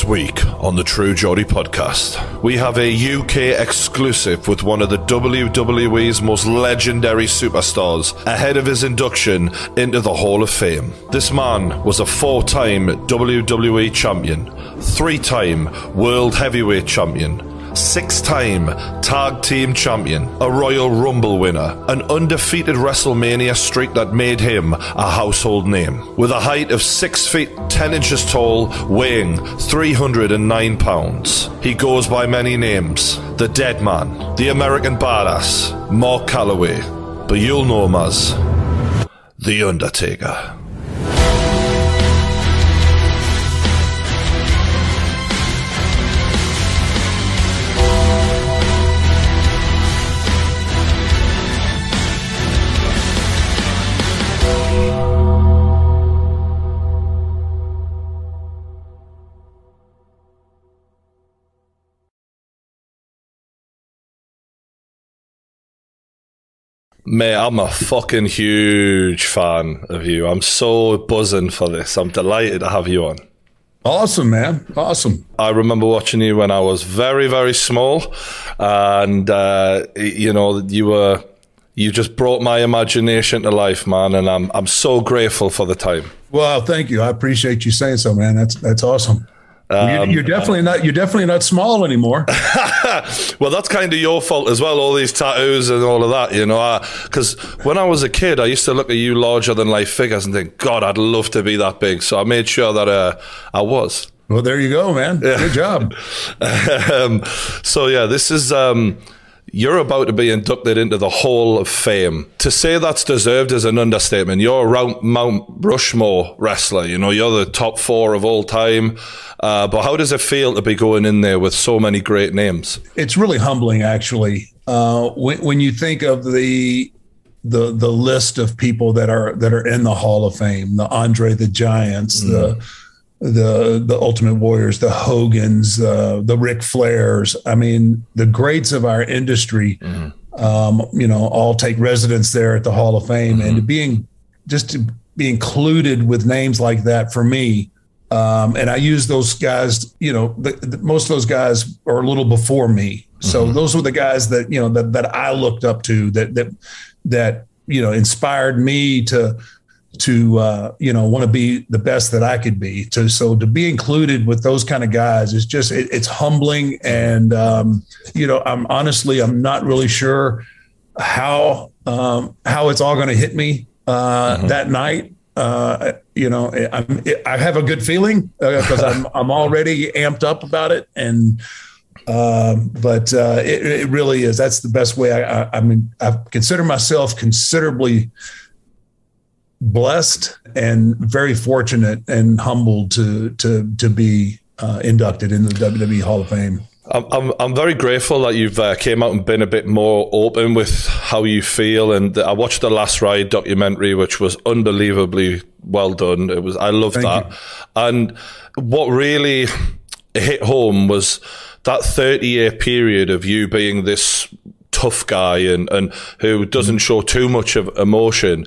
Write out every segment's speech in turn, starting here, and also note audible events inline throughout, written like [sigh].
This week on the True Geordie podcast, we have a UK exclusive with one of the WWE's most legendary superstars ahead of his induction into the Hall of Fame. This man was a four time WWE champion, three time World Heavyweight champion six time tag team champion, a Royal Rumble winner, an undefeated WrestleMania streak that made him a household name. With a height of 6 feet 10 inches tall, weighing 309 pounds. He goes by many names the Dead Man, the American Badass, Mark Calaway, but you'll know him as The Undertaker. Mate, I'm a fucking huge fan of you. I'm so buzzing for this. I'm delighted to have you on. Awesome, man. Awesome. I remember watching you when I was very, very small. And, uh, you know, you were, you just brought my imagination to life, man. And I'm, I'm so grateful for the time. Well, thank you. I appreciate you saying so, man. That's, that's awesome. Um, you're, definitely not. You're definitely not small anymore. [laughs] well, that's kind of your fault as well. All these tattoos and all of that, you know. Because when I was a kid, I used to look at you larger than life figures and think, God, I'd love to be that big. So I made sure that uh, I was. Well, there you go, man. Yeah. Good job. [laughs] um, so yeah, this is. Um, you're about to be inducted into the Hall of Fame. To say that's deserved is an understatement. You're a Mount Rushmore wrestler. You know, you're the top four of all time. Uh, but how does it feel to be going in there with so many great names? It's really humbling, actually. Uh, when, when you think of the the the list of people that are that are in the Hall of Fame, the Andre the Giants, mm. the the the Ultimate Warriors, the Hogans, uh, the Ric Flairs. I mean, the greats of our industry. Mm-hmm. Um, you know, all take residence there at the Hall of Fame, mm-hmm. and to being just to be included with names like that for me. Um, and I use those guys. You know, the, the, most of those guys are a little before me, so mm-hmm. those were the guys that you know that that I looked up to that that that you know inspired me to to uh, you know want to be the best that I could be. To so to be included with those kind of guys is just it, it's humbling, and um, you know I'm honestly I'm not really sure how um, how it's all going to hit me uh, mm-hmm. that night. Uh, you know, I'm, I have a good feeling because uh, I'm [laughs] I'm already amped up about it, and um, but uh, it, it, really is. That's the best way. I, I, I mean, I consider myself considerably blessed and very fortunate and humbled to to to be uh, inducted in the WWE Hall of Fame. I'm, I'm very grateful that you've uh, came out and been a bit more open with how you feel. And I watched the Last Ride documentary, which was unbelievably well done. It was I loved Thank that. You. And what really hit home was that 30 year period of you being this tough guy and, and who doesn't show too much of emotion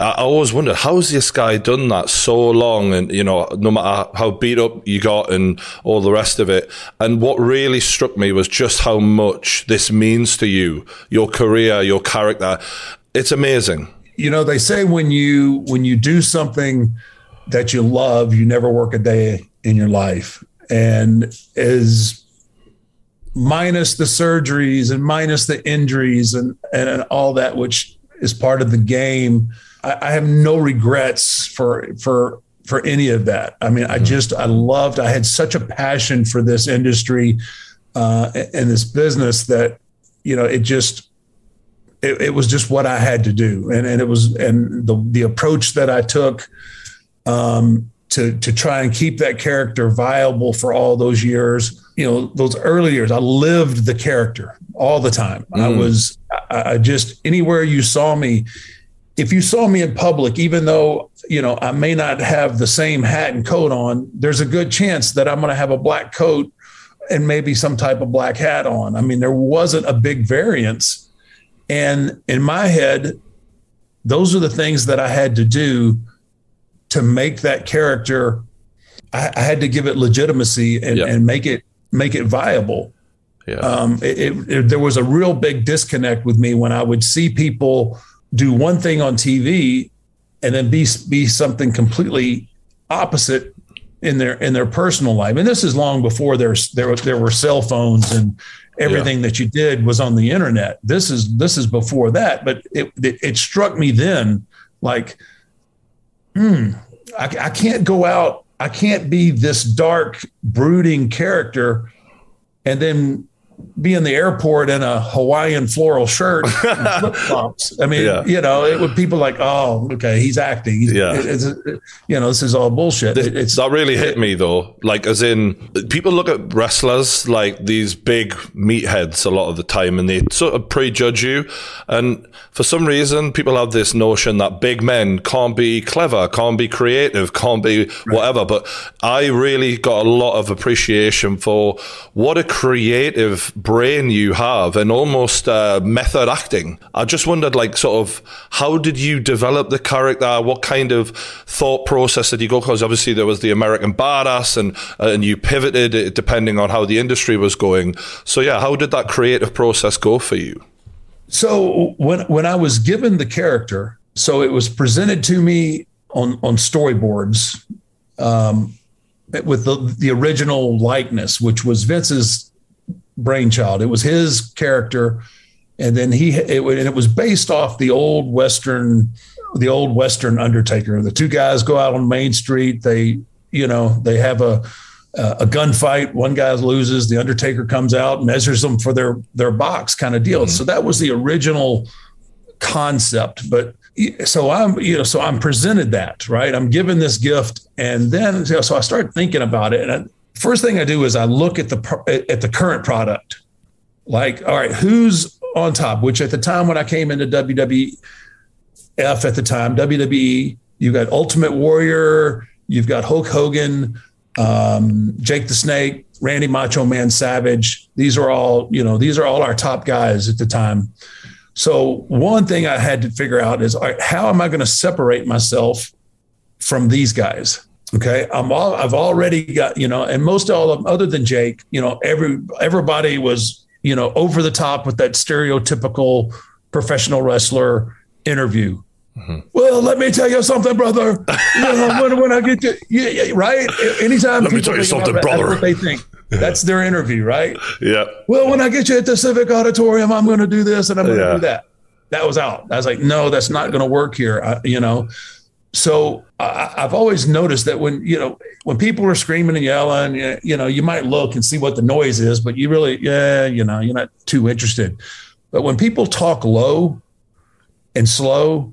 I always wondered how's this guy done that so long, and you know, no matter how beat up you got and all the rest of it. And what really struck me was just how much this means to you, your career, your character. It's amazing. You know, they say when you when you do something that you love, you never work a day in your life. And as minus the surgeries and minus the injuries and, and all that, which is part of the game I, I have no regrets for for for any of that. I mean, I mm-hmm. just I loved. I had such a passion for this industry uh, and this business that you know it just it, it, was just what I had to do, and and it was and the the approach that I took um, to to try and keep that character viable for all those years. You know, those early years, I lived the character all the time. Mm. I was I, I just anywhere you saw me if you saw me in public, even though you know I may not have the same hat and coat on, there's a good chance that I'm going to have a black coat and maybe some type of black hat on. I mean, there wasn't a big variance, and in my head, those are the things that I had to do to make that character I, I, had to give it legitimacy and, and make it make it viable. Yeah. Um, it, it, it, there was a real big disconnect with me when I would see people do one thing on TV and then be be something completely opposite in their in their personal life. And this is long before there's there there were cell phones and everything yeah. that you did was on the internet. This is this is before that, but it it, it struck me then like, hmm, I, I can't go out. I can't be this dark, brooding character, and then be in the airport in a Hawaiian floral shirt [laughs] flip flops. I mean, yeah. you know, it would people like, oh, okay, he's acting. He's, yeah, it's, you know, this is all bullshit. This, it's that really hit me though. Like, as in, people look at wrestlers like these big meatheads a lot of the time, and they sort of prejudge you. And for some reason, people have this notion that big men can't be clever, can't be creative, can't be whatever. Right. But I really got a lot of appreciation for what a creative brain you have and almost uh, method acting. I just wondered, like, sort of, how did you develop the character? What kind of thought process did you go? Because obviously there was the American badass, and uh, and you pivoted depending on how the industry was going. So yeah, how did that creative process go for you? So when when I was given the character, so it was presented to me on on storyboards. Um, with the, the original likeness, which was Vince's brainchild. It was his character, and then he it, and it was based off the old western, the old western Undertaker. The two guys go out on Main Street. They you know they have a a gunfight. One guy loses. The Undertaker comes out, measures them for their their box, kind of deal. Mm-hmm. So that was the original concept, but so I'm, you know, so I'm presented that, right? I'm given this gift, and then so I start thinking about it, and first thing I do is I look at the at the current product. Like, all right, who's on top? Which at the time when I came into WWF at the time, WWE, you got Ultimate Warrior, you've got Hulk Hogan, um, Jake the Snake, Randy Macho Man Savage. These are all, you know, these are all our top guys at the time. So one thing I had to figure out is how am I going to separate myself from these guys? Okay, I'm all I've already got you know, and most all of them, other than Jake, you know, every everybody was you know over the top with that stereotypical professional wrestler interview. Mm-hmm. Well, let me tell you something, brother. You know, [laughs] when, when I get to yeah, yeah right, anytime let me tell you something, brother. That's they think. That's their interview, right? Yeah. Well, when I get you at the Civic Auditorium, I'm going to do this and I'm going to yeah. do that. That was out. I was like, no, that's not going to work here. I, you know, so I, have always noticed that when you know when people are screaming and yelling, you know, you might look and see what the noise is, but you really, yeah, you know, you're not too interested. But when people talk low and slow,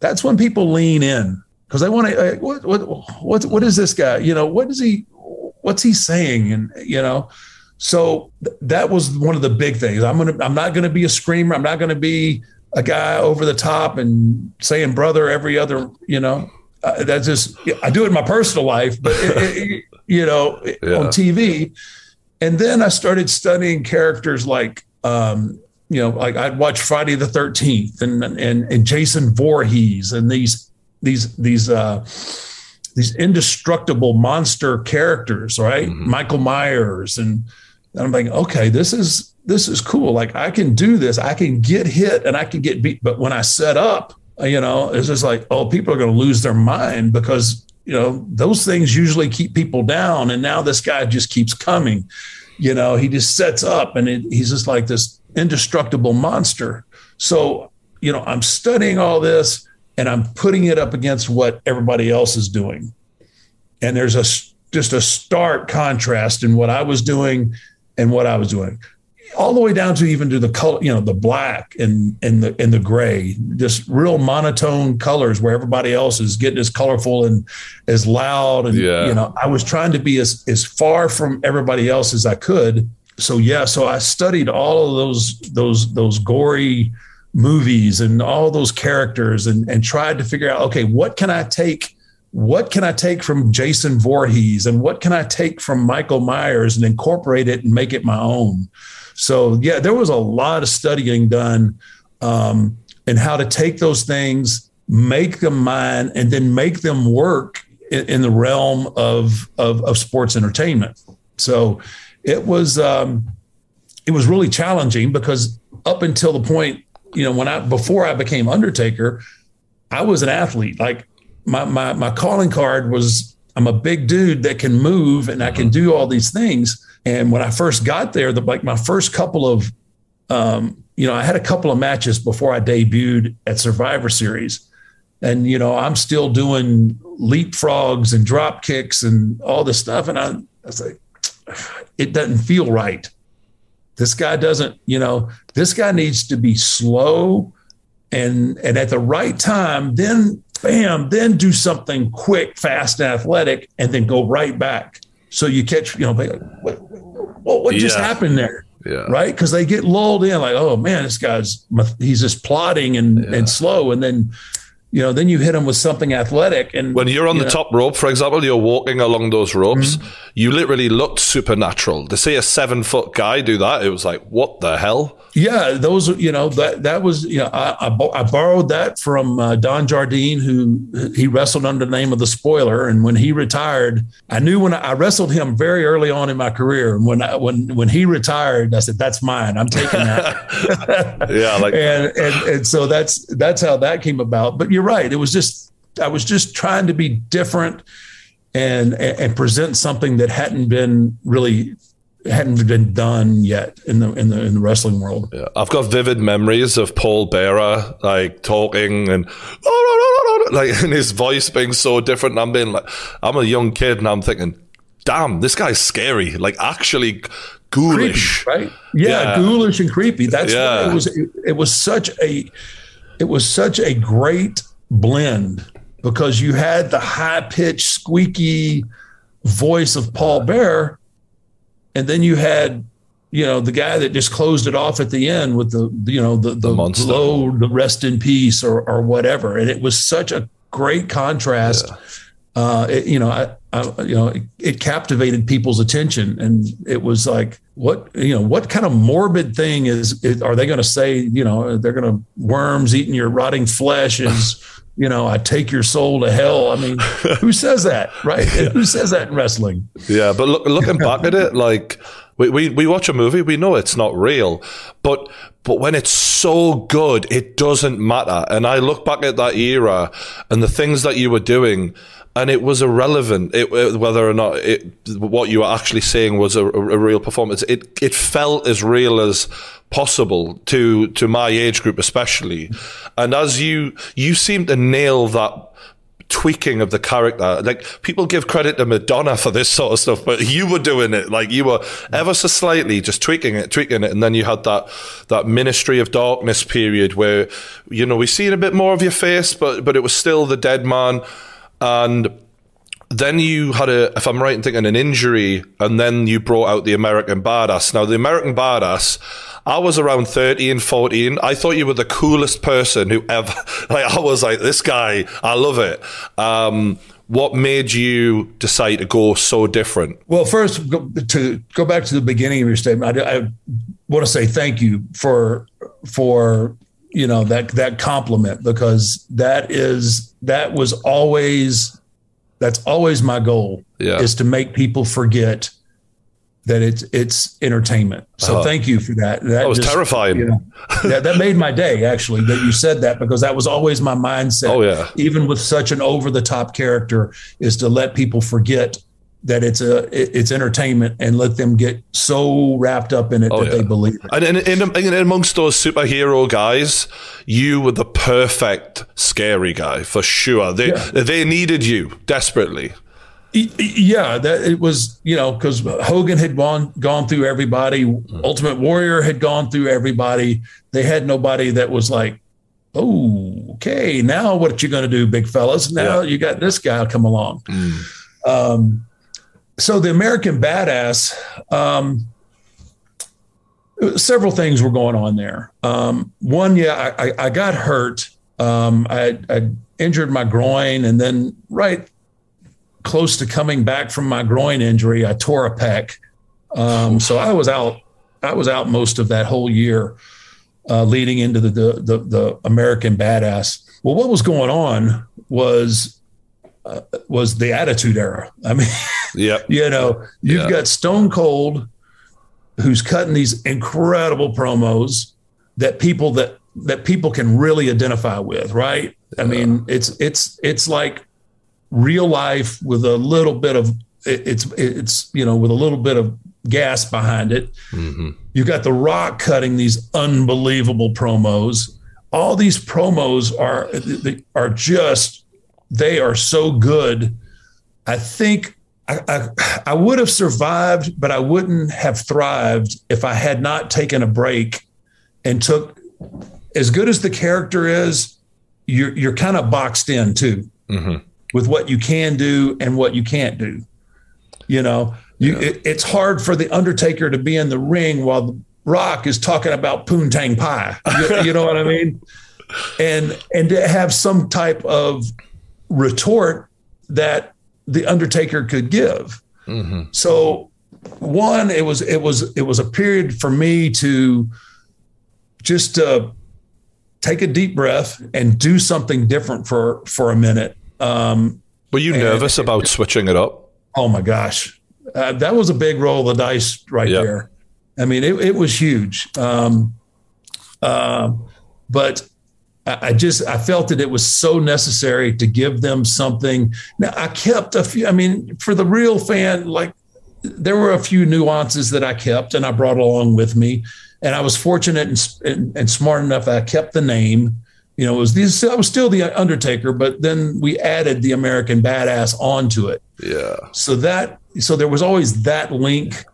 that's when people lean in because they want to. What what what what is this guy? You know, what is he? What's he saying? And you know, so th- that was one of the big things. I'm gonna. I'm not gonna be a screamer. I'm not gonna be a guy over the top and saying brother every other, you know, uh, that's just, I do it in my personal life, but, it, it, [laughs] you know, yeah. on TV. And then I started studying characters like, um, you know, like I'd watch Friday the 13th and, and, and Jason Voorhees and these, these, these, uh, these indestructible monster characters, right? Mm-hmm. Michael Myers. And, and I'm thinking, okay, this is, this is cool. Like I can do this. I can get hit and I can get beat. But when I set up, you know, it's just like, oh, people are going to lose their mind because, you know, those things usually keep people down. And now this guy just keeps coming. You know, he just sets up and it, he's just like this indestructible monster. So, you know, I'm studying all this and I'm putting it up against what everybody else is doing. And there's a just a stark contrast in what I was doing and what I was doing all the way down to even to the color, you know, the black and and the and the gray, just real monotone colors where everybody else is getting as colorful and as loud. And yeah. you know, I was trying to be as as far from everybody else as I could. So yeah, so I studied all of those those those gory movies and all those characters and and tried to figure out, okay, what can I take? What can I take from Jason Voorhees and what can I take from Michael Myers and incorporate it and make it my own? So yeah, there was a lot of studying done um, and how to take those things, make them mine, and then make them work in, in the realm of, of, of sports entertainment. So it was um, it was really challenging because up until the point, you know, when I before I became Undertaker, I was an athlete. Like my my my calling card was I'm a big dude that can move and I can do all these things. And when I first got there, the like my first couple of um, you know, I had a couple of matches before I debuted at Survivor Series. And, you know, I'm still doing leapfrogs and drop kicks and all this stuff. And I, I was like, [sighs] it doesn't feel right. This guy doesn't, you know, this guy needs to be slow and and at the right time, then bam, then do something quick, fast, athletic, and then go right back. So you catch, you know, what, what, what yeah. just happened there? Yeah. Right. Cause they get lulled in like, oh man, this guy's, he's just plodding and, yeah. and slow. And then you know, then you hit them with something athletic. And when you're on you the know, top rope, for example, you're walking along those ropes, mm-hmm. you literally looked supernatural. To see a seven foot guy do that, it was like, what the hell? Yeah, those, you know, that that was, you know, I, I, I borrowed that from uh, Don Jardine, who he wrestled under the name of the Spoiler. And when he retired, I knew when I, I wrestled him very early on in my career. And when I, when when he retired, I said, "That's mine. I'm taking that." [laughs] yeah, like, and, and and so that's that's how that came about. But you're right. It was just I was just trying to be different and and present something that hadn't been really hadn't been done yet in the in the in the wrestling world. Yeah, I've got vivid memories of Paul Bearer like talking and like and his voice being so different. And I'm being like, I'm a young kid and I'm thinking, damn, this guy's scary. Like actually ghoulish, creepy, right? Yeah, yeah, ghoulish and creepy. That's yeah. it was. It, it was such a it was such a great blend because you had the high pitched, squeaky voice of Paul Bear, and then you had you know the guy that just closed it off at the end with the you know the the, the low the rest in peace or or whatever. And it was such a great contrast. Yeah. uh it, you know I, I, you know it, it, captivated people's attention. And it was like what you know what kind of morbid thing is, is are they going to say you know they're going to worms eating your rotting flesh is [laughs] you know i take your soul to hell i mean [laughs] who says that right yeah. who says that in wrestling yeah but look, looking back at it [laughs] like we, we, we watch a movie, we know it's not real, but but when it's so good, it doesn't matter. And I look back at that era and the things that you were doing, and it was irrelevant it, whether or not it, what you were actually saying was a, a, real performance. It it felt as real as possible to to my age group, especially. And as you you seem to nail that tweaking of the character. Like people give credit to Madonna for this sort of stuff, but you were doing it like you were ever so slightly just tweaking it, tweaking it, and then you had that that Ministry of Darkness period where you know we seen a bit more of your face, but but it was still the dead man, and then you had a, if I'm right in thinking, an injury, and then you brought out the American Badass. Now, the American Badass, I was around 13, 14. I thought you were the coolest person who ever, [laughs] like, I was like, this guy, I love it. Um, what made you decide to go so different? Well, first, to go back to the beginning of your statement, I, I want to say thank you for for you know that that compliment because that is that was always that's always my goal yeah. is to make people forget that it's it's entertainment. So uh-huh. thank you for that. That, that was just, terrifying. You know, that, that made my day actually that you said that because that was always my mindset. Oh yeah. Even with such an over the top character, is to let people forget that it's a it's entertainment and let them get so wrapped up in it oh, that yeah. they believe it. And in, in, in, amongst those superhero guys, you were the perfect scary guy for sure. They yeah. they needed you desperately. Yeah, that it was you know because Hogan had gone gone through everybody, mm. Ultimate Warrior had gone through everybody. They had nobody that was like, oh, okay, now what you going to do, big fellas? Now yeah. you got this guy come along. Mm. Um, so the American Badass, um, several things were going on there. Um, one, yeah, I, I got hurt. Um, I, I, injured my groin, and then right close to coming back from my groin injury, I tore a pec. Um, so I was out. I was out most of that whole year, uh, leading into the, the the the American Badass. Well, what was going on was uh, was the Attitude Era. I mean, [laughs] yeah, you know, you've Yeah. got Stone Cold, who's cutting these incredible promos that people that that people can really identify with, right? I mean, it's it's it's like real life with a little bit of it- it's it's you know with a little bit of gas behind it. You've got The Rock cutting these unbelievable promos. All these promos are they are just they are so good. I think I, I, I would have survived, but I wouldn't have thrived if I had not taken a break and took as good as the character is. You're you're kind of boxed in too mm-hmm. with what you can do and what you can't do. You know, you it, it's hard for the Undertaker to be in the ring while the Rock is talking about poontang pie. You, you know what I mean? [laughs] And and to have some type of retort that the Undertaker could give. So one, it was it was it was a period for me to just uh, take a deep breath and do something different for for a minute. Um, Were you nervous about switching it up? oh my gosh, uh, that was a big roll of the dice right Yeah. there. I mean, it, it was huge. Um, uh, but I just I felt that it was so necessary to give them something. Now I kept a few. I mean, for the real fan, like there were a few nuances that I kept and I brought along with me, and I was fortunate and, and, and smart enough that I kept the name. You know, it was these. I was still the Undertaker, but then we added the American Badass onto it. Yeah. So that so there was always that link.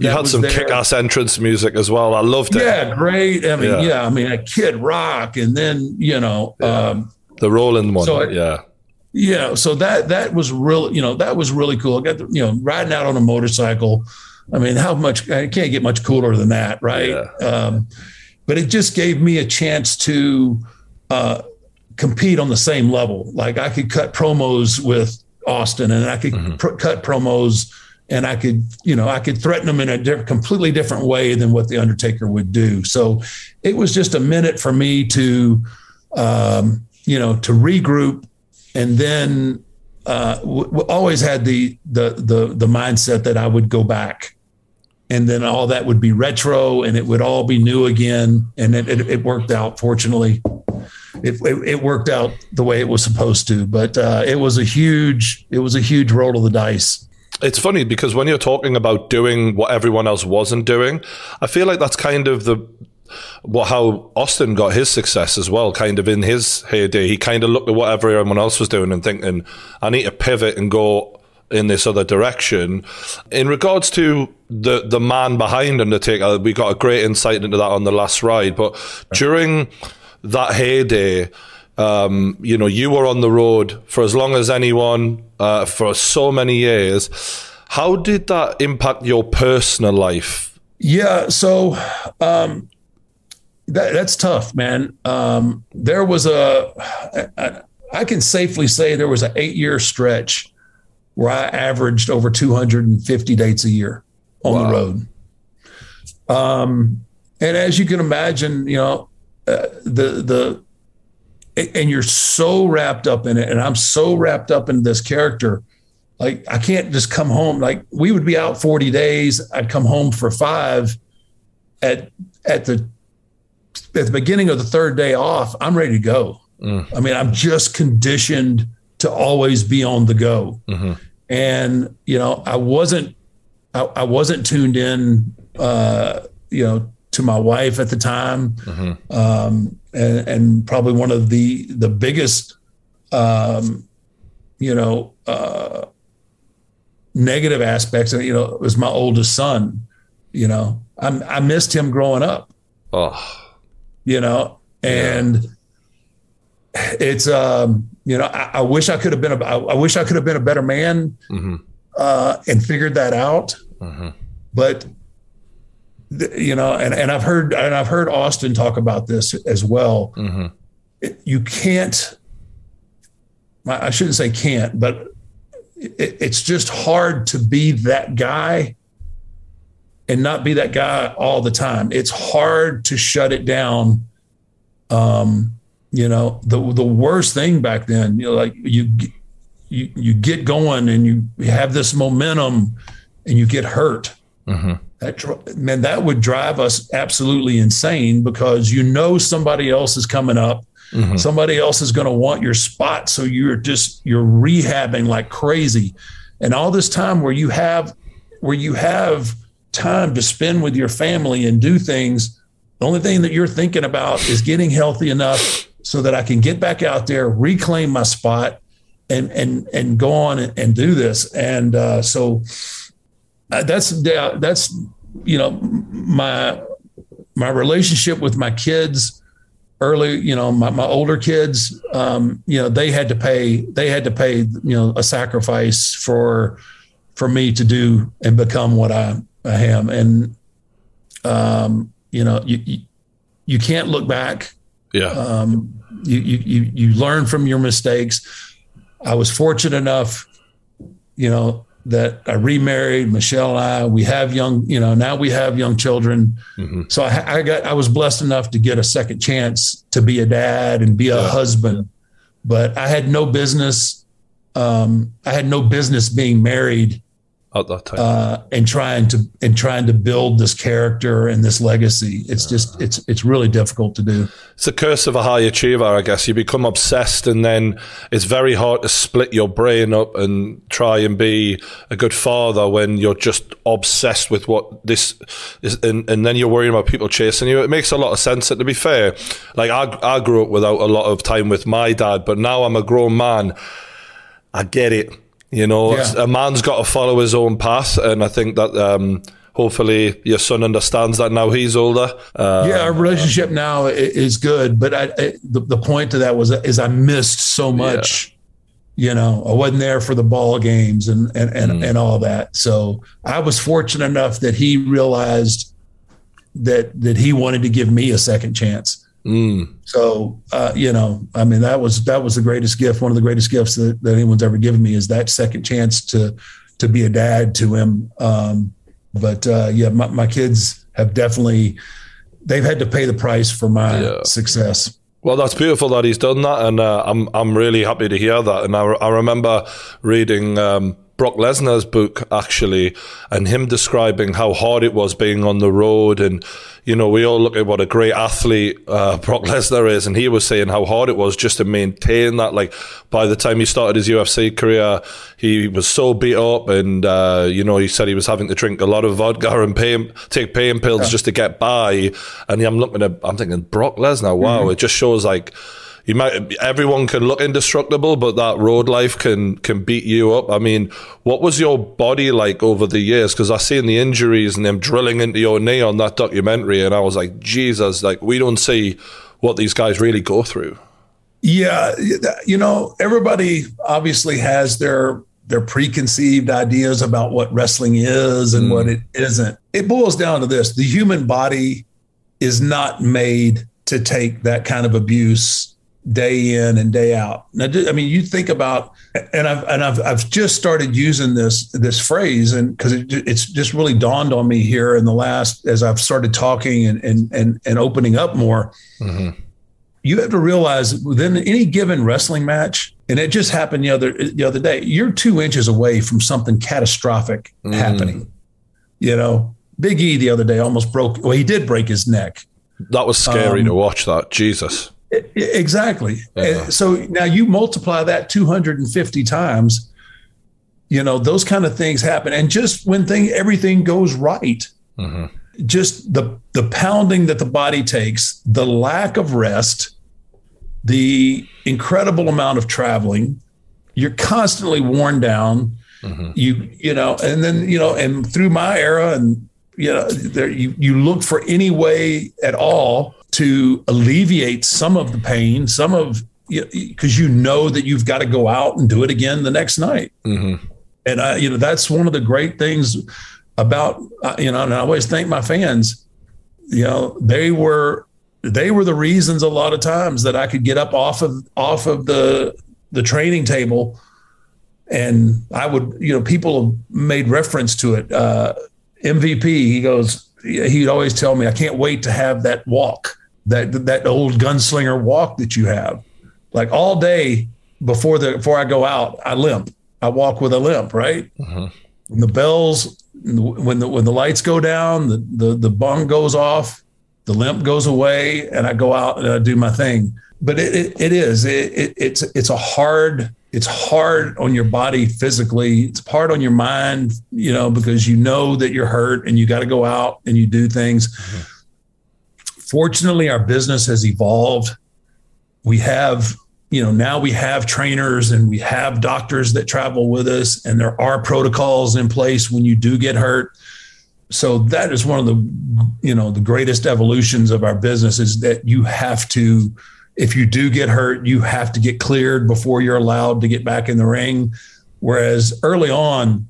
You had some kick-ass entrance music as well. I loved it. Yeah, great. I mean, Yeah. yeah, I mean, a Kid Rock, and then you know, um, The rolling one. So it- yeah. know, so that that was really, You know, that was really cool. I got the, you know riding out on a motorcycle. I mean, how much? I can't get much cooler than that, right? Um, but it just gave me a chance to uh, compete on the same level. Like I could cut promos with Austin, and I could pr- cut promos, and I could, you know, I could threaten them in a diff- completely different way than what the Undertaker would do. So it was just a minute for me to, um, you know, to regroup, and then uh, w- always had the the the the mindset that I would go back. And then all that would be retro, and it would all be new again. And it, it, it worked out. Fortunately, it, it, it worked out the way it was supposed to. But uh, it was a huge, it was a huge roll of the dice. It's funny because when you're talking about doing what everyone else wasn't doing, I feel like that's kind of the well, how Austin got his success as well, kind of in his heyday. He kind of looked at what everyone else was doing and thinking, I need to pivot and go in this other direction. In regards to the the man behind Undertaker, we got a great insight into that on the last ride. But during that heyday, um, you know, you were on the road for as long as anyone uh, for so many years. How did that impact your personal life? Yeah. So um, that, that's tough, man. Um, there was a, I, I can safely say there was an eight year stretch where I averaged over 250 dates a year on the road. Um, and as you can imagine, you know, uh, the, the, and you're so wrapped up in it. And I'm so wrapped up in this character. Like I can't just come home. Like we would be out 40 days. I'd come home for five at, at the, at the beginning of the third day off, I'm ready to go. I mean, I'm just conditioned to always be on the go. And, you know, I wasn't, I, I wasn't tuned in, uh, you know, to my wife at the time. Um, and, and probably one of the, the biggest, um, you know, uh, negative aspects you know, was my oldest son, you know, I, I missed him growing up. Oh, you know, and it's um, you know, I, I wish I could have been a, I, I wish I could have been a better man uh, and figured that out, but th- you know, and and I've heard and I've heard Austin talk about this as well. It- you can't. I I shouldn't say can't, but it, it's just hard to be that guy and not be that guy all the time. It's hard to shut it down. Um, you know, the the worst thing back then, you know, like you you you get going and you have this momentum and you get hurt. Mm-hmm. That man, that would drive us absolutely insane because you know somebody else is coming up. Mm-hmm. Somebody else is going to want your spot, so you're just you're rehabbing like crazy, and all this time where you have where you have time to spend with your family and do things. The only thing that you're thinking about is getting healthy enough so that I can get back out there, reclaim my spot, and and and go on and, and do this. And uh, so that's that's you know my my relationship with my kids early you know my, my older kids um, you know they had to pay they had to pay you know a sacrifice for for me to do and become what i, I am. And um, you know you, you, you can't look back. Yeah. Um, you, you you learn from your mistakes. I was fortunate enough you know that I remarried Michelle and I. We have young, you know, now we have young children. Mm-hmm. So I, I, got, I was blessed enough to get a second chance to be a dad and be a yeah. husband, but I had no business. Um, I had no business being married at that time uh, and trying to and trying to build this character and this legacy. It's just it's it's really difficult to do. It's a curse of a high achiever i guess. You become obsessed and then it's very hard to split your brain up and try and be a good father when you're just obsessed with what this is and, and then you're worrying about people chasing you. It makes a lot of sense and to be fair like I, I grew up without a lot of time with my dad but now i'm a grown man. I get it you know, yeah. a man's got to follow his own path, and I think that um, hopefully your son understands that now he's older. Uh, yeah, our relationship now is good, but I, I, the, the point to that was is I missed so much. Yeah. You know, I wasn't there for the ball games and and and, mm. and all that. So I was fortunate enough that he realized that that he wanted to give me a second chance. Mm. So uh, you know, I mean, that was that was the greatest gift. One of the greatest gifts that, that anyone's ever given me is that second chance to to be a dad to him. Um, but uh, yeah, my, my, kids have definitely they've had to pay the price for my yeah. success. Well, that's beautiful that he's done that, and uh, I'm I'm really happy to hear that. And I, I remember reading. Um, Brock Lesnar's book actually, and him describing how hard it was being on the road. And, you know, we all look at what a great athlete uh, [laughs] Brock Lesnar is, and he was saying how hard it was just to maintain that. Like, by the time he started his UFC career, he was so beat up, and, uh, you know, he said he was having to drink a lot of vodka and pain, take pain pills yeah. just to get by. And I'm looking at, I'm thinking, Brock Lesnar, wow, mm-hmm. it just shows like, you might everyone can look indestructible, but that road life can can beat you up. I mean, what was your body like over the years? Because I seen the injuries and them drilling into your knee on that documentary, and I was like, Jesus, like we don't see what these guys really go through. Yeah, you know, everybody obviously has their their preconceived ideas about what wrestling is and mm. what it isn't. It boils down to this: the human body is not made to take that kind of abuse day in and day out. Now, I mean, you think about, and I've and I've I've just started using this this phrase, and because it, it's just really dawned on me here in the last as I've started talking and and and, and opening up more. Mm-hmm. You have to realize within any given wrestling match, and it just happened the other the other day. You're two inches away from something catastrophic mm. happening. You know, Big E the other day almost broke. Well, he did break his neck. That was scary um, to watch. That Jesus. Exactly. Yeah. So now you multiply that 250 times, you know, those kind of things happen. And just when thing everything goes right, mm-hmm. just the the pounding that the body takes, the lack of rest, the incredible amount of traveling, you're constantly worn down. Mm-hmm. You you know, and then you know, and through my era, and you know, there you you look for any way at all to alleviate some of the pain, some of because you, know that you've got to go out and do it again the next night. Mm-hmm. And I, you know, that's one of the great things about uh, you know, and I always thank my fans. You know, they were they were the reasons a lot of times that I could get up off of off of the the training table, and I would, you know, people have made reference to it. Uh, MVP, he goes, he'd always tell me, I can't wait to have that walk that that old gunslinger walk that you have. Like all day, before the before I go out, I limp. I walk with a limp, right? Uh-huh. When the bells, when the when the lights go down, the the the bong goes off, the limp goes away, and I go out and I do my thing. But it it, it is it, it, it's it's a hard it's hard on your body physically. It's hard on your mind, you know, because you know that you're hurt and you got to go out and you do things. Mm-hmm. Fortunately, our business has evolved. We have you know now we have trainers and we have doctors that travel with us and there are protocols in place when you do get hurt so that is one of the you know the greatest evolutions of our business is that you have to if you do get hurt you have to get cleared before you're allowed to get back in the ring whereas early on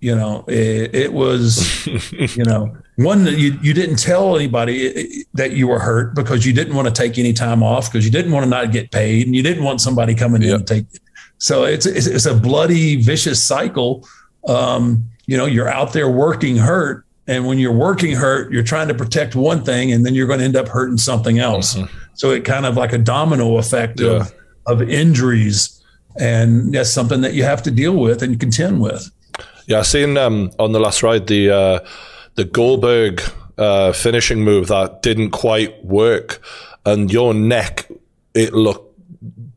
you know it, it was [laughs] you know one that you, you didn't tell anybody that you were hurt because you didn't want to take any time off because you didn't want to not get paid and you didn't want somebody coming in and take so it's, it's, it's a bloody vicious cycle. Um, you know you're out there working hurt and when you're working hurt you're trying to protect one thing and then you're going to end up hurting something else. Mm-hmm. so it kind of like a domino effect yeah. of of injuries and that's something that you have to deal with and contend with. Yeah, I seen um, on the last ride the uh, the Goldberg uh, finishing move that didn't quite work, and your neck it looked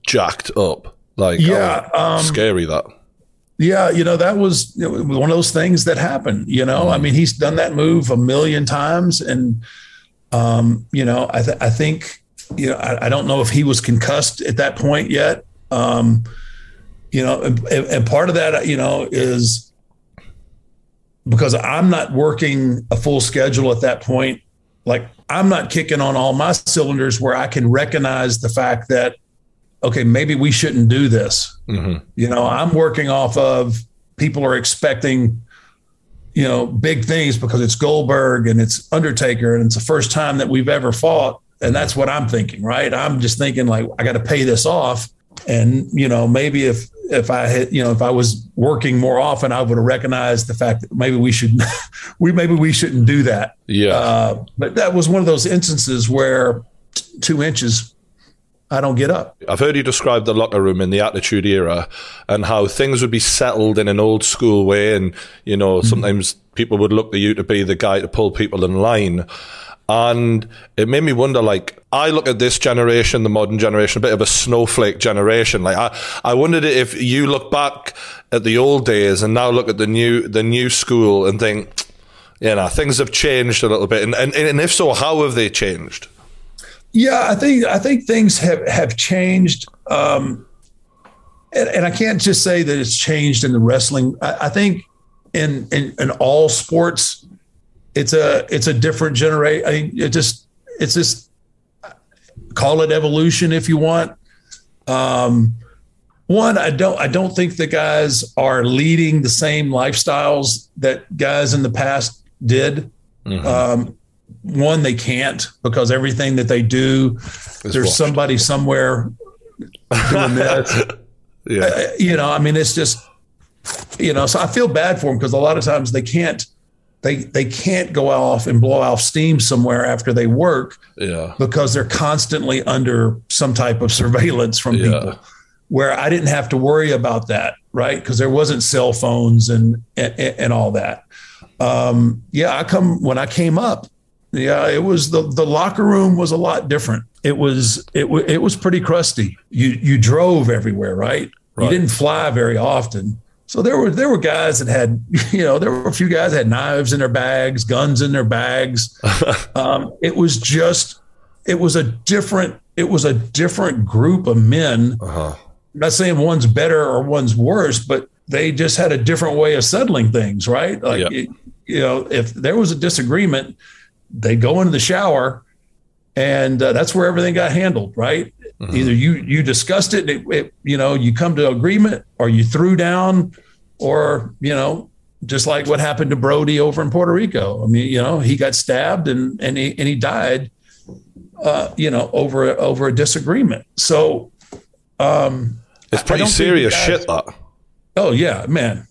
jacked up. Like yeah, oh, um, scary that. Yeah, you know that was one of those things that happened. You know, mm. I mean, he's done that move a million times, and um, you know, I, th- I think you know, I, I, don't know if he was concussed at that point yet. Um, you know, and, and part of that, you know, is because I'm not working a full schedule at that point. Like I'm not kicking on all my cylinders where I can recognize the fact that, okay, maybe we shouldn't do this. Mm-hmm. You know, I'm working off of people are expecting, you know, big things because it's Goldberg and it's Undertaker and it's the first time that we've ever fought. And that's what I'm thinking, right? I'm just thinking like I got to pay this off. And, you know, maybe if if I had, you know, if I was working more often, I would have recognized the fact that maybe we should, [laughs] we maybe we shouldn't do that. Yeah. Uh, but that was one of those instances where t- two inches, I don't get up. I've heard you describe the locker room in the Attitude Era and how things would be settled in an old school way, and you know, mm-hmm. sometimes people would look to you to be the guy to pull people in line. And it made me wonder, like, I look at this generation, the modern generation, a bit of a snowflake generation. Like, I, I wondered if you look back at the old days and now look at the new, the new school and think, you know, things have changed a little bit. And, and, and if so, how have they changed? Yeah, I think, I think things have, have changed. Um, and, and I can't just say that it's changed in the wrestling. I, I think in, in, in all sports, it's a it's a different generation. I mean, it just it's just call it evolution if you want. Um, one, I don't I don't think the guys are leading the same lifestyles that guys in the past did. Mm-hmm. Um, one, they can't because everything that they do, it's there's watched. somebody somewhere doing this. [laughs] yeah. Uh, you know, I mean, it's just, you know, so I feel bad for them because a lot of times they can't they they can't go off and blow off steam somewhere after they work yeah. because they're constantly under some type of surveillance from yeah. people. Where I didn't have to worry about that right? Because there wasn't cell phones and and, and all that. Um, yeah I come when I came up yeah it was the the locker room was a lot different. It was it, it was pretty crusty. You you drove everywhere right? right. you didn't fly very often so there were there were guys that had [laughs] you know there were a few guys that had knives in their bags, guns in their bags. [laughs] um, it was just it was a different it was a different group of men. Uh-huh. I'm not saying one's better or one's worse, but they just had a different way of settling things, right? Like yep. it, you know, if there was a disagreement, they'd go into the shower, and uh, that's where everything got handled, right? Mm-hmm. Either you you discussed it, it, it, you know, you come to agreement, or you threw down, or you know, just like what happened to Brody over in Puerto Rico. I mean, you know, he got stabbed and and he and he died, uh, you know, over over a disagreement. So, um, it's pretty serious guys, shit, though. Oh yeah, man.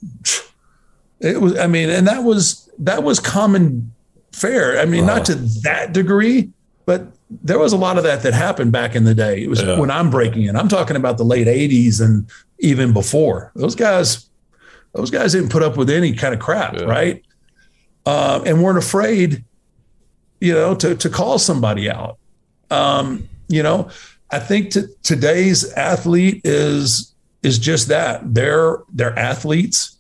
It was. I mean, and that was that was common fare. I mean, not to that degree, but there was a lot of that that happened back in the day. It was Yeah. when I'm breaking in. I'm talking about the late '80s and even before. Those guys, those guys didn't put up with any kind of crap, Yeah. right? Uh, and weren't afraid, you know, to to call somebody out. Um, you know, I think to, today's athlete is is just that. They're they're athletes.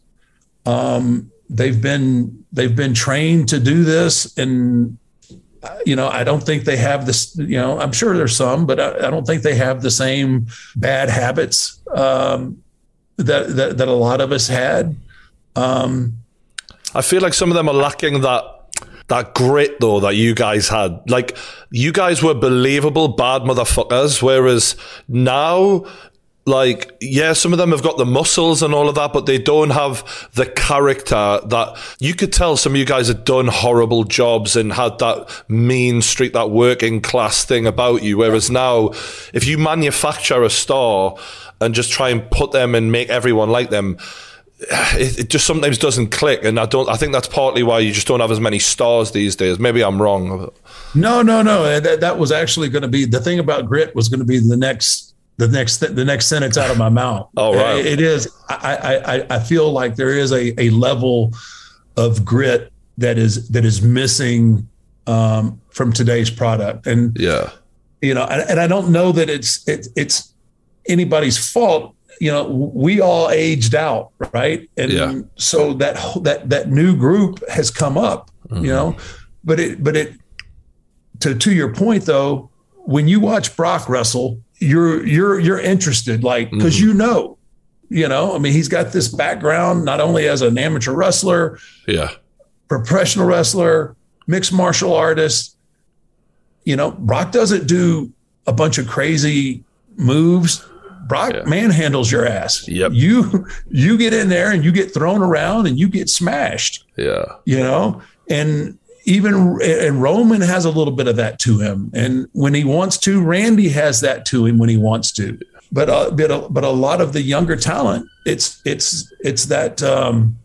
Um, they've been they've been trained to do this, and you know, I don't think they have this. You know, I'm sure there's some, but I, I don't think they have the same bad habits um, that, that that a lot of us had. Um, I feel like some of them are lacking that that grit though that you guys had. Like you guys were believable bad motherfuckers, whereas now. Like, yeah, some of them have got the muscles and all of that, but they don't have the character that you could tell some of you guys had done horrible jobs and had that mean streak, that working class thing about you. Whereas now, if you manufacture a star and just try and put them and make everyone like them, it, it just sometimes doesn't click, and I don't. I think that's partly why you just don't have as many stars these days. Maybe I'm wrong. No, no, no. Uh, that that was actually going to be the thing about grit was going to be the next the next the next sentence out of my mouth. [laughs] Oh, right. It- it is. I, I I feel like there is a a level of grit that is that is missing um, from today's product, and Yeah, you know, and, and I don't know that it's it, it's anybody's fault. You know, we all aged out, right? And Yeah. so that that that new group has come up. You know, but it but it to to your point though, when you watch Brock wrestle, you're you're you're interested, like because mm-hmm. you know, you know. I mean, he's got this background not only as an amateur wrestler, yeah, professional wrestler, mixed martial artist. You know, Brock doesn't do a bunch of crazy moves. Brock Yeah. manhandles your ass. Yep. You you get in there and you get thrown around and you get smashed. yeah, You know, and even and Roman has a little bit of that to him. And when he wants to, Randy has that to him when he wants to. But uh, but a, but a lot of the younger talent, it's it's it's that um,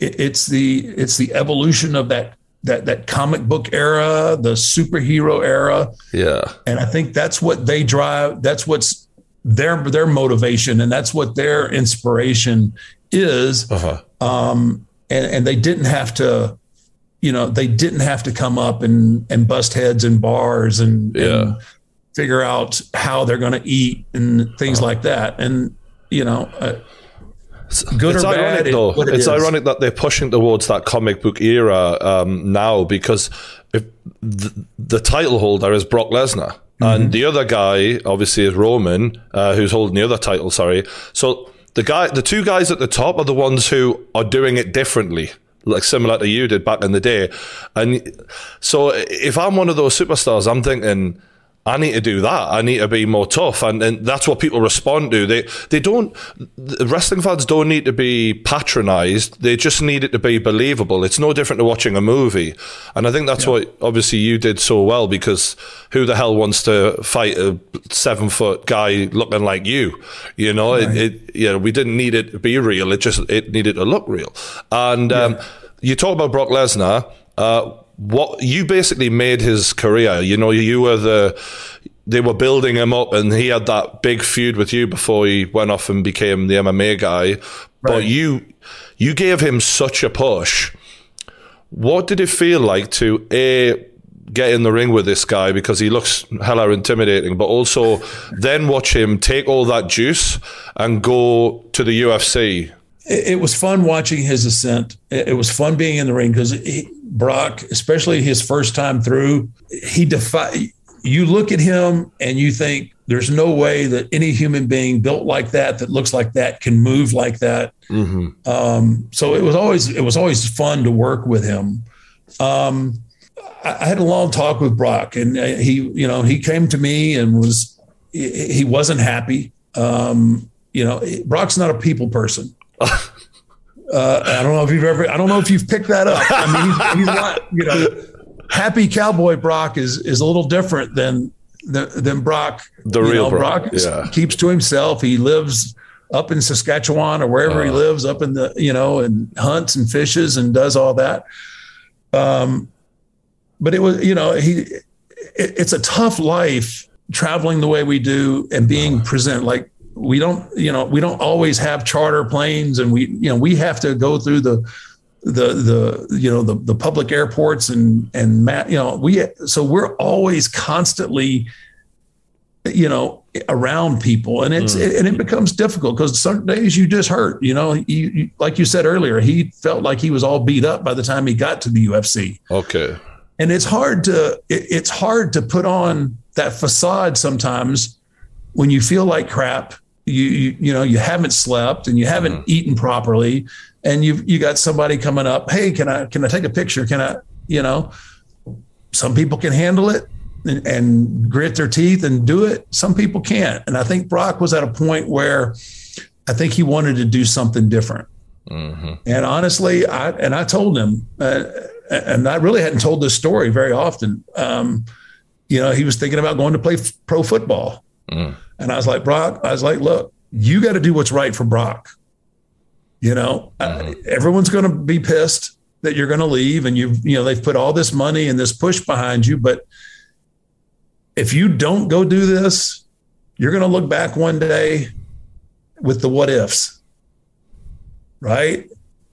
it, it's the it's the evolution of that that that comic book era, the superhero era, yeah, and I think that's what they drive. That's what's their their motivation, and that's what their inspiration is. uh-huh. Um, and and they didn't have to, you know, they didn't have to come up and and bust heads in bars and, Yeah. and figure out how they're going to eat and things like that. And you know, uh, good it's or bad, ironic it- though. it It's is. ironic that they're pushing towards that comic book era um, now because if the, the title holder is Brock Lesnar. Mm-hmm. And the other guy, obviously, is Roman, uh, who's holding the other title. Sorry. So the guy, the two guys at the top are the ones who are doing it differently, like similar to you did back in the day. And so if I'm one of those superstars, I'm thinking, I need to do that. I need to be more tough, and, and that's what people respond to. They they don't. the Wrestling fans don't need to be patronised. They just need it to be believable. It's no different to watching a movie, and I think that's what obviously you did so well because who the hell wants to fight a seven foot guy looking like you? You know, it, it you know we didn't need it to be real. It just it needed to look real. And um, you talk about Brock Lesnar. Uh, what you basically made his career. You know, you were the they were building him up, and he had that big feud with you before he went off and became the MMA guy. But Right. you you gave him such a push. What did it feel like to a get in the ring with this guy because he looks hella intimidating, but also [laughs] then watch him take all that juice and go to the UFC? it, it was fun watching his ascent. It, it was fun being in the ring because Brock, especially his first time through, he defy. You look at him and you think there's no way that any human being built like that, that looks like that, can move like that. Um, so it was always it was always fun to work with him. Um, I, I had a long talk with Brock, and uh, he, you know, he came to me and was he, he wasn't happy. Um, you know, Brock's not a people person. [laughs] Uh, I don't know if you've ever. I don't know if you've picked that up. I mean, he's, he's not. You know, happy cowboy Brock is is a little different than than, than Brock. The real know, Brock, is- yeah. keeps to himself. He lives up in Saskatchewan or wherever he Uh. lives, up in the you know, and hunts and fishes and does all that. Um, but it was, you know, he, it, it's a tough life traveling the way we do and being present. Like we don't, you know, we don't always have charter planes and we, you know, we have to go through the, the, the, you know, the, the public airports and, and, you know, we, so we're always constantly, you know, around people and it's mm. and it becomes difficult because some days you just hurt you know you, you, like you said earlier he felt like he was all beat up by the time he got to the ufc okay and it's hard to it, it's hard to put on that facade sometimes when you feel like crap you you, you know you haven't slept and you haven't mm. eaten properly and you've you got somebody coming up hey can i can i take a picture can i you know some people can handle it and, and grit their teeth and do it. Some people can't. And I think Brock was at a point where I think he wanted to do something different. Mm-hmm. And honestly, I and I told him, uh, and I really hadn't told this story very often. Um, you know, he was thinking about going to play f- pro football, mm. and I was like, Brock, I was like, look, you got to do what's right for Brock. You know, mm-hmm. everyone's going to be pissed that you're going to leave, and you've you know they've put all this money and this push behind you, but if you don't go do this, you're going to look back one day with the what ifs, right?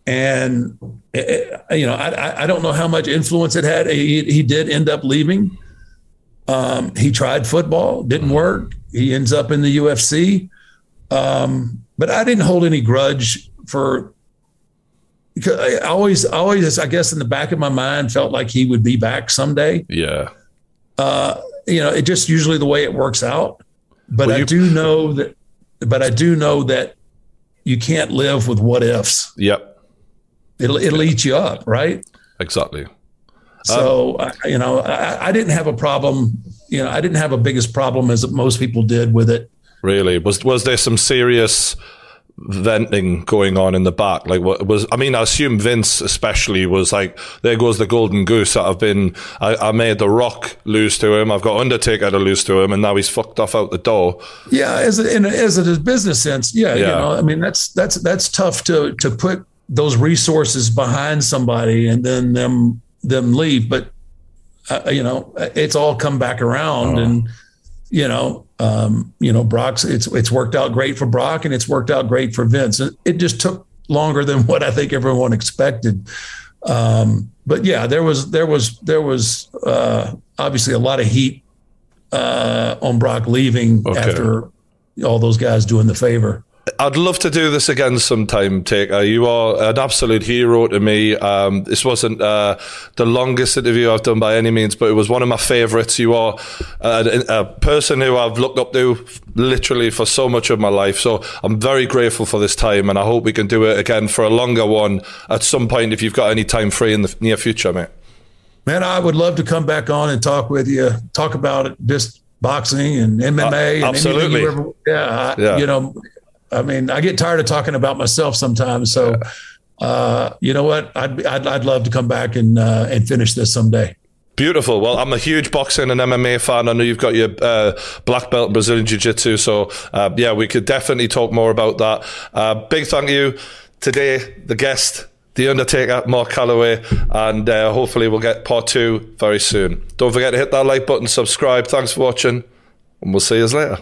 And it, you know, I, I don't know how much influence it had. He, he did end up leaving. Um, he tried football, didn't work. He ends up in the UFC. Um, but I didn't hold any grudge for. Because I always, always, I guess, in the back of my mind, felt like he would be back someday. Yeah. Uh, you know, it just usually the way it works out. But well, I do know that, but I do know that you can't live with what ifs. Yep. It'll, it'll eat you up, right? Exactly. So, um, you know, I, I, didn't have a problem. You know, I didn't have a biggest problem as most people did with it. Really? Was, was there some serious venting going on in the back. Like what was, I mean, I assume Vince especially was like, there goes the golden goose that I've been, I, I made The Rock lose to him. I've got Undertaker to lose to him and now he's fucked off out the door. Yeah. As a, in a, as a business sense. Yeah, yeah. You know, I mean, that's, that's, that's tough to, to put those resources behind somebody and then them, them leave. But, uh, you know, it's all come back around oh. and, you know, um, you know, Brock's it's it's worked out great for Brock and it's worked out great for Vince. It just took longer than [laughs] what I think everyone expected. Um, but yeah, there was there was there was uh, obviously a lot of heat uh, on Brock leaving okay. after all those guys doing the favor. I'd love to do this again sometime, Taker. You are an absolute hero to me. Um, this wasn't uh, the longest interview I've done by any means, but it was one of my favourites. You are a, a, person who I've looked up to literally for so much of my life. So I'm very grateful for this time, and I hope we can do it again for a longer one at some point if you've got any time free in the near future, mate. Man, I would love to come back on and talk with you, talk about it, just boxing and MMA. Uh, absolutely. And ever, yeah, yeah. You know, I mean, I get tired of talking about myself sometimes. So, uh, you know what? I'd, I'd, I'd love to come back and uh, and finish this someday. Beautiful. Well, I'm a huge boxing and MMA fan. I know you've got your uh, black belt in Brazilian Jiu Jitsu. So, uh, yeah, we could definitely talk more about that. Uh, big thank you today, the guest, The Undertaker, Mark Calaway, and uh, hopefully we'll get part two very soon. Don't forget to hit that like button, subscribe. Thanks for watching, and we'll see you later.